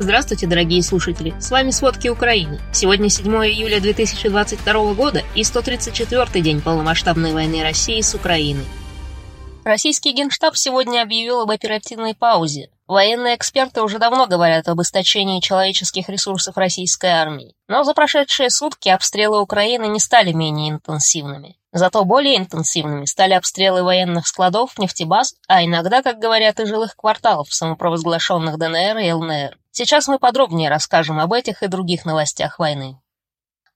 Здравствуйте, дорогие слушатели! С вами «Сводки Украины». Сегодня 7 июля 2022 года и 134-й день полномасштабной войны России с Украиной. Российский генштаб сегодня объявил об оперативной паузе. Военные эксперты уже давно говорят об истощении человеческих ресурсов российской армии. Но за прошедшие сутки обстрелы Украины не стали менее интенсивными. Зато более интенсивными стали обстрелы военных складов, нефтебаз, а иногда, как говорят, и жилых кварталов, самопровозглашенных ДНР и ЛНР. Сейчас мы подробнее расскажем об этих и других новостях войны.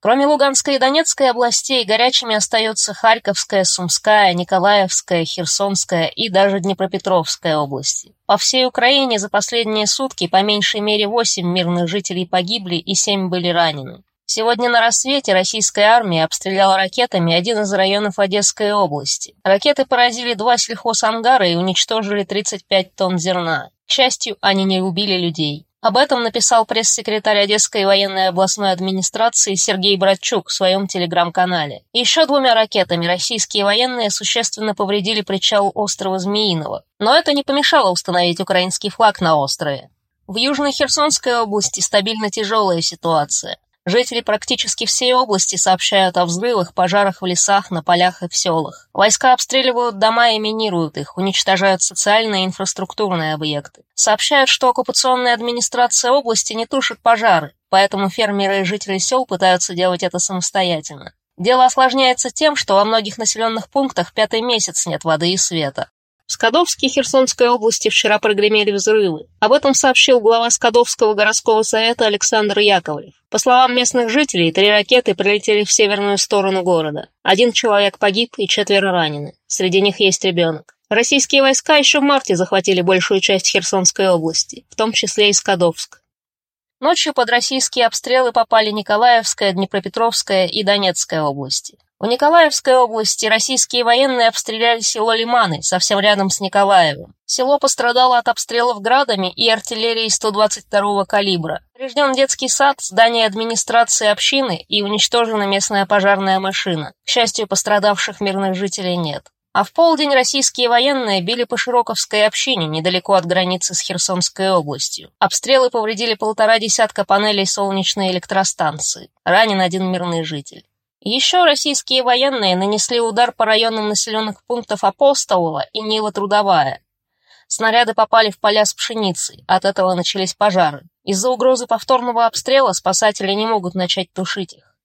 Кроме Луганской и Донецкой областей, горячими остаются Харьковская, Сумская, Николаевская, Херсонская и даже Днепропетровская области. По всей Украине за последние сутки по меньшей мере 8 мирных жителей погибли и 7 были ранены. Сегодня на рассвете российская армия обстреляла ракетами один из районов Одесской области. Ракеты поразили два сельхозангара и уничтожили 35 тонн зерна. К счастью, они не убили людей. Об этом написал пресс-секретарь Одесской военной областной администрации Сергей Братчук в своем телеграм-канале. Еще двумя ракетами российские военные существенно повредили причал острова Змеиного. Но это не помешало установить украинский флаг на острове. В Южной Херсонской области стабильно тяжелая ситуация. Жители практически всей области сообщают о взрывах, пожарах в лесах, на полях и в селах. Войска обстреливают дома и минируют их, уничтожают социальные и инфраструктурные объекты. Сообщают, что оккупационная администрация области не тушит пожары, поэтому фермеры и жители сел пытаются делать это самостоятельно. Дело осложняется тем, что во многих населенных пунктах пятый месяц нет воды и света. В Скадовске Херсонской области вчера прогремели взрывы. Об этом сообщил глава Скадовского городского совета Александр Яковлев. По словам местных жителей, три ракеты прилетели в северную сторону города. Один человек погиб и четверо ранены. Среди них есть ребенок. Российские войска еще в марте захватили большую часть Херсонской области, в том числе и Скадовск. Ночью под российские обстрелы попали Николаевская, Днепропетровская и Донецкая области. В Николаевской области российские военные обстреляли село Лиманы, совсем рядом с Николаевым. Село пострадало от обстрелов градами и артиллерией 122-го калибра. Поврежден детский сад, здание администрации общины и уничтожена местная пожарная машина. К счастью, пострадавших мирных жителей нет. А в полдень российские военные били по Широковской общине, недалеко от границы с Херсонской областью. Обстрелы повредили полтора десятка панелей солнечной электростанции. Ранен один мирный житель. Еще российские военные нанесли удар по районам населенных пунктов Апостолова и Нива Трудовая. Снаряды попали в поля с пшеницей, от этого начались пожары. Из-за угрозы повторного обстрела спасатели не могут начать тушить их.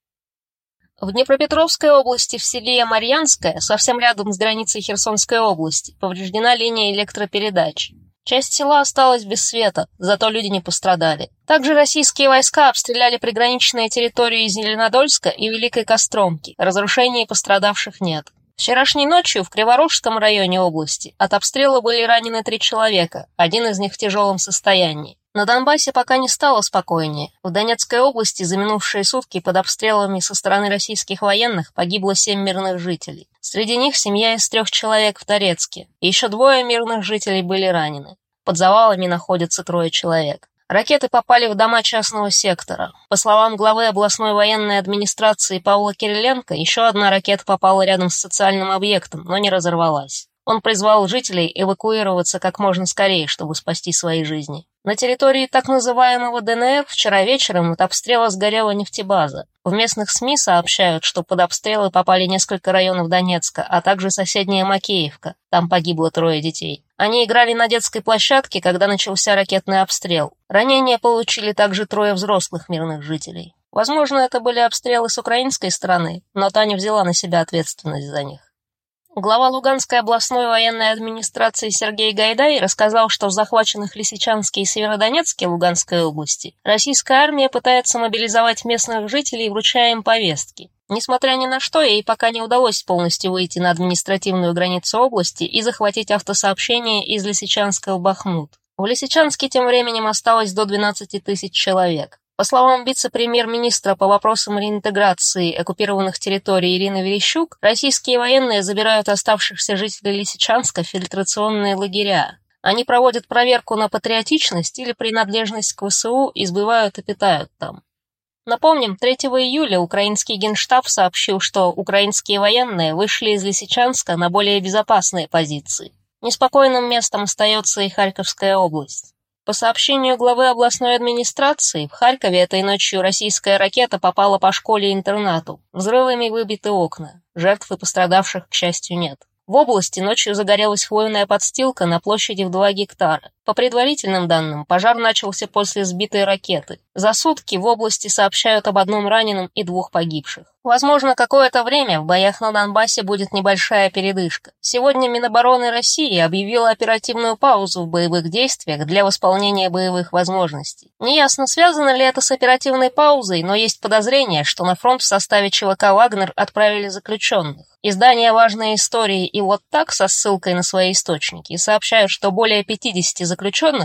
В Днепропетровской области в селе Марьянское, совсем рядом с границей Херсонской области, повреждена линия электропередач. Часть села осталась без света, зато люди не пострадали. Также российские войска обстреляли приграничные территории Зеленодольска и Великой Костромки. Разрушений и пострадавших нет. Вчерашней ночью в Криворожском районе области от обстрела были ранены три человека, один из них в тяжелом состоянии. На Донбассе пока не стало спокойнее. В Донецкой области за минувшие сутки под обстрелами со стороны российских военных погибло семь мирных жителей. Среди них семья из трех человек в Торецке. Еще двое мирных жителей были ранены. Под завалами находятся трое человек. Ракеты попали в дома частного сектора. По словам главы областной военной администрации Павла Кириленко, еще одна ракета попала рядом с социальным объектом, но не разорвалась. Он призвал жителей эвакуироваться как можно скорее, чтобы спасти свои жизни. На территории так называемого ДНР вчера вечером от обстрела сгорела нефтебаза. В местных СМИ сообщают, что под обстрелы попали несколько районов Донецка, а также соседняя Макеевка. Там погибло трое детей. Они играли на детской площадке, когда начался ракетный обстрел. Ранения получили также трое взрослых мирных жителей. Возможно, это были обстрелы с украинской стороны, но та не взяла на себя ответственность за них. Глава Луганской областной военной администрации Сергей Гайдай рассказал, что в захваченных Лисичанске и Северодонецке Луганской области российская армия пытается мобилизовать местных жителей, вручая им повестки. Несмотря ни на что, ей пока не удалось полностью выйти на административную границу области и захватить автосообщение из Лисичанска в Бахмут. В Лисичанске тем временем осталось до 12 тысяч человек. По словам вице-премьер-министра по вопросам реинтеграции оккупированных территорий Ирины Верещук, российские военные забирают оставшихся жителей Лисичанска в фильтрационные лагеря. Они проводят проверку на патриотичность или принадлежность к ВСУ и сбывают и питают там. Напомним, 3 июля украинский генштаб сообщил, что украинские военные вышли из Лисичанска на более безопасные позиции. Неспокойным местом остается и Харьковская область. По сообщению главы областной администрации, в Харькове этой ночью российская ракета попала по школе-интернату. Взрывами выбиты окна. Жертв и пострадавших, к счастью, нет. В области ночью загорелась хвойная подстилка на площади в 2 гектара. По предварительным данным, пожар начался после сбитой ракеты. За сутки в области сообщают об одном раненом и двух погибших. Возможно, какое-то время в боях на Донбассе будет небольшая передышка. Сегодня Минобороны России объявила оперативную паузу в боевых действиях для восполнения боевых возможностей. Неясно, связано ли это с оперативной паузой, но есть подозрение, что на фронт в составе ЧВК «Вагнер» отправили заключенных. Издание «Важные истории» и «Вот так» со ссылкой на свои источники сообщают, что более 50 заключенных,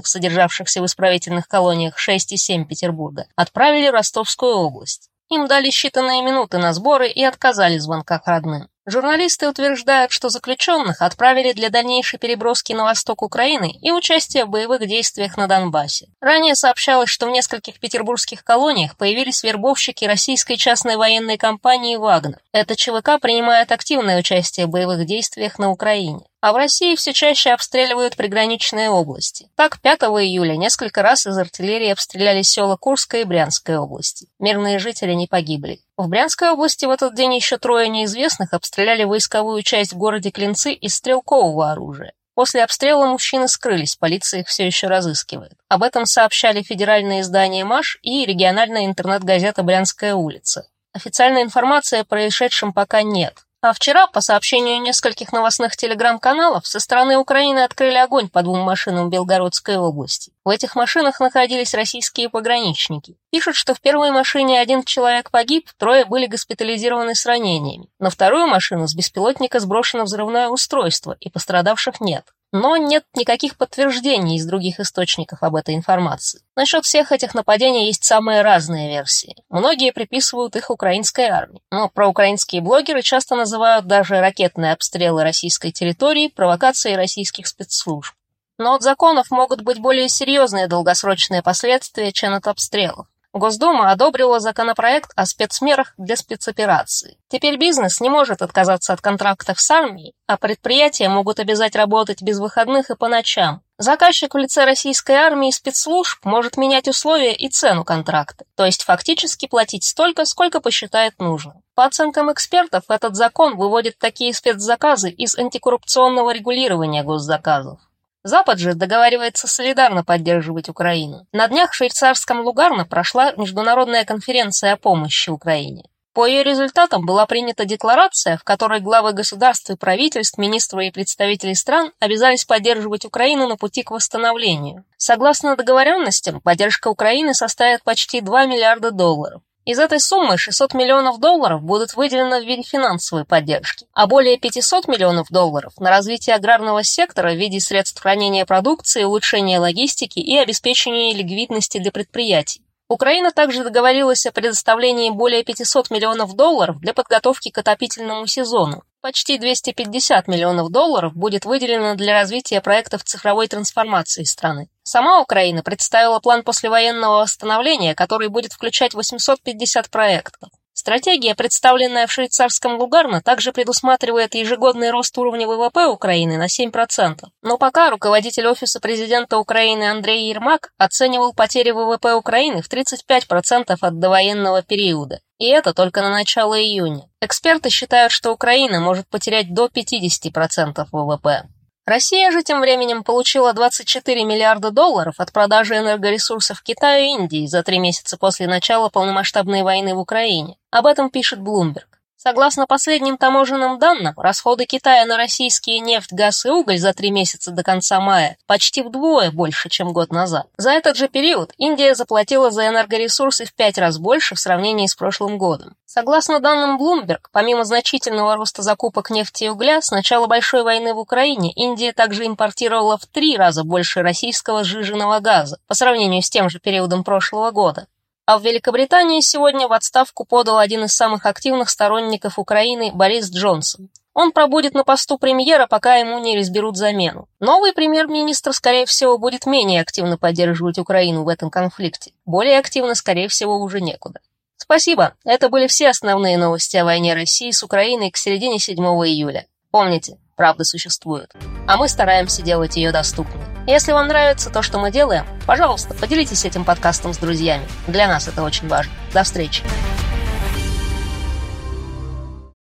содержавшихся в исправительных колониях 6 и 7 Петербурга, отправили в Ростовскую область. Им дали считанные минуты на сборы и отказали в звонках родным. Журналисты утверждают, что заключенных отправили для дальнейшей переброски на восток Украины и участия в боевых действиях на Донбассе. Ранее сообщалось, что в нескольких петербургских колониях появились вербовщики российской частной военной компании «Вагнер». Эта ЧВК принимает активное участие в боевых действиях на Украине а в России все чаще обстреливают приграничные области. Так, 5 июля несколько раз из артиллерии обстреляли села Курской и Брянской области. Мирные жители не погибли. В Брянской области в этот день еще трое неизвестных обстреляли войсковую часть в городе Клинцы из стрелкового оружия. После обстрела мужчины скрылись, полиция их все еще разыскивает. Об этом сообщали федеральное издание «Маш» и региональная интернет-газета «Брянская улица». Официальной информации о происшедшем пока нет. А вчера, по сообщению нескольких новостных телеграм-каналов, со стороны Украины открыли огонь по двум машинам Белгородской области. В этих машинах находились российские пограничники. Пишут, что в первой машине один человек погиб, трое были госпитализированы с ранениями. На вторую машину с беспилотника сброшено взрывное устройство, и пострадавших нет. Но нет никаких подтверждений из других источников об этой информации. Насчет всех этих нападений есть самые разные версии. Многие приписывают их украинской армии. Но проукраинские блогеры часто называют даже ракетные обстрелы российской территории провокацией российских спецслужб. Но от законов могут быть более серьезные долгосрочные последствия, чем от обстрелов. Госдума одобрила законопроект о спецмерах для спецоперации. Теперь бизнес не может отказаться от контрактов с армией, а предприятия могут обязать работать без выходных и по ночам. Заказчик в лице российской армии и спецслужб может менять условия и цену контракта, то есть фактически платить столько, сколько посчитает нужным. По оценкам экспертов, этот закон выводит такие спецзаказы из антикоррупционного регулирования госзаказов. Запад же договаривается солидарно поддерживать Украину. На днях в швейцарском Лугарно прошла международная конференция о помощи Украине. По ее результатам была принята декларация, в которой главы государств и правительств, министры и представители стран обязались поддерживать Украину на пути к восстановлению. Согласно договоренностям, поддержка Украины составит почти 2 миллиарда долларов. Из этой суммы 600 миллионов долларов будут выделены в виде финансовой поддержки, а более 500 миллионов долларов на развитие аграрного сектора в виде средств хранения продукции, улучшения логистики и обеспечения ликвидности для предприятий. Украина также договорилась о предоставлении более 500 миллионов долларов для подготовки к отопительному сезону, Почти 250 миллионов долларов будет выделено для развития проектов цифровой трансформации страны. Сама Украина представила план послевоенного восстановления, который будет включать 850 проектов. Стратегия, представленная в швейцарском Лугарно, также предусматривает ежегодный рост уровня ВВП Украины на 7%. Но пока руководитель Офиса президента Украины Андрей Ермак оценивал потери ВВП Украины в 35% от довоенного периода. И это только на начало июня. Эксперты считают, что Украина может потерять до 50% ВВП. Россия же тем временем получила 24 миллиарда долларов от продажи энергоресурсов Китаю и Индии за три месяца после начала полномасштабной войны в Украине. Об этом пишет Bloomberg. Согласно последним таможенным данным, расходы Китая на российские нефть, газ и уголь за три месяца до конца мая почти вдвое больше, чем год назад. За этот же период Индия заплатила за энергоресурсы в пять раз больше в сравнении с прошлым годом. Согласно данным Bloomberg, помимо значительного роста закупок нефти и угля, с начала большой войны в Украине Индия также импортировала в три раза больше российского сжиженного газа по сравнению с тем же периодом прошлого года. А в Великобритании сегодня в отставку подал один из самых активных сторонников Украины Борис Джонсон. Он пробудет на посту премьера, пока ему не разберут замену. Новый премьер-министр, скорее всего, будет менее активно поддерживать Украину в этом конфликте. Более активно, скорее всего, уже некуда. Спасибо. Это были все основные новости о войне России с Украиной к середине 7 июля. Помните, правда существует. А мы стараемся делать ее доступной. Если вам нравится то, что мы делаем, пожалуйста, поделитесь этим подкастом с друзьями. Для нас это очень важно. До встречи.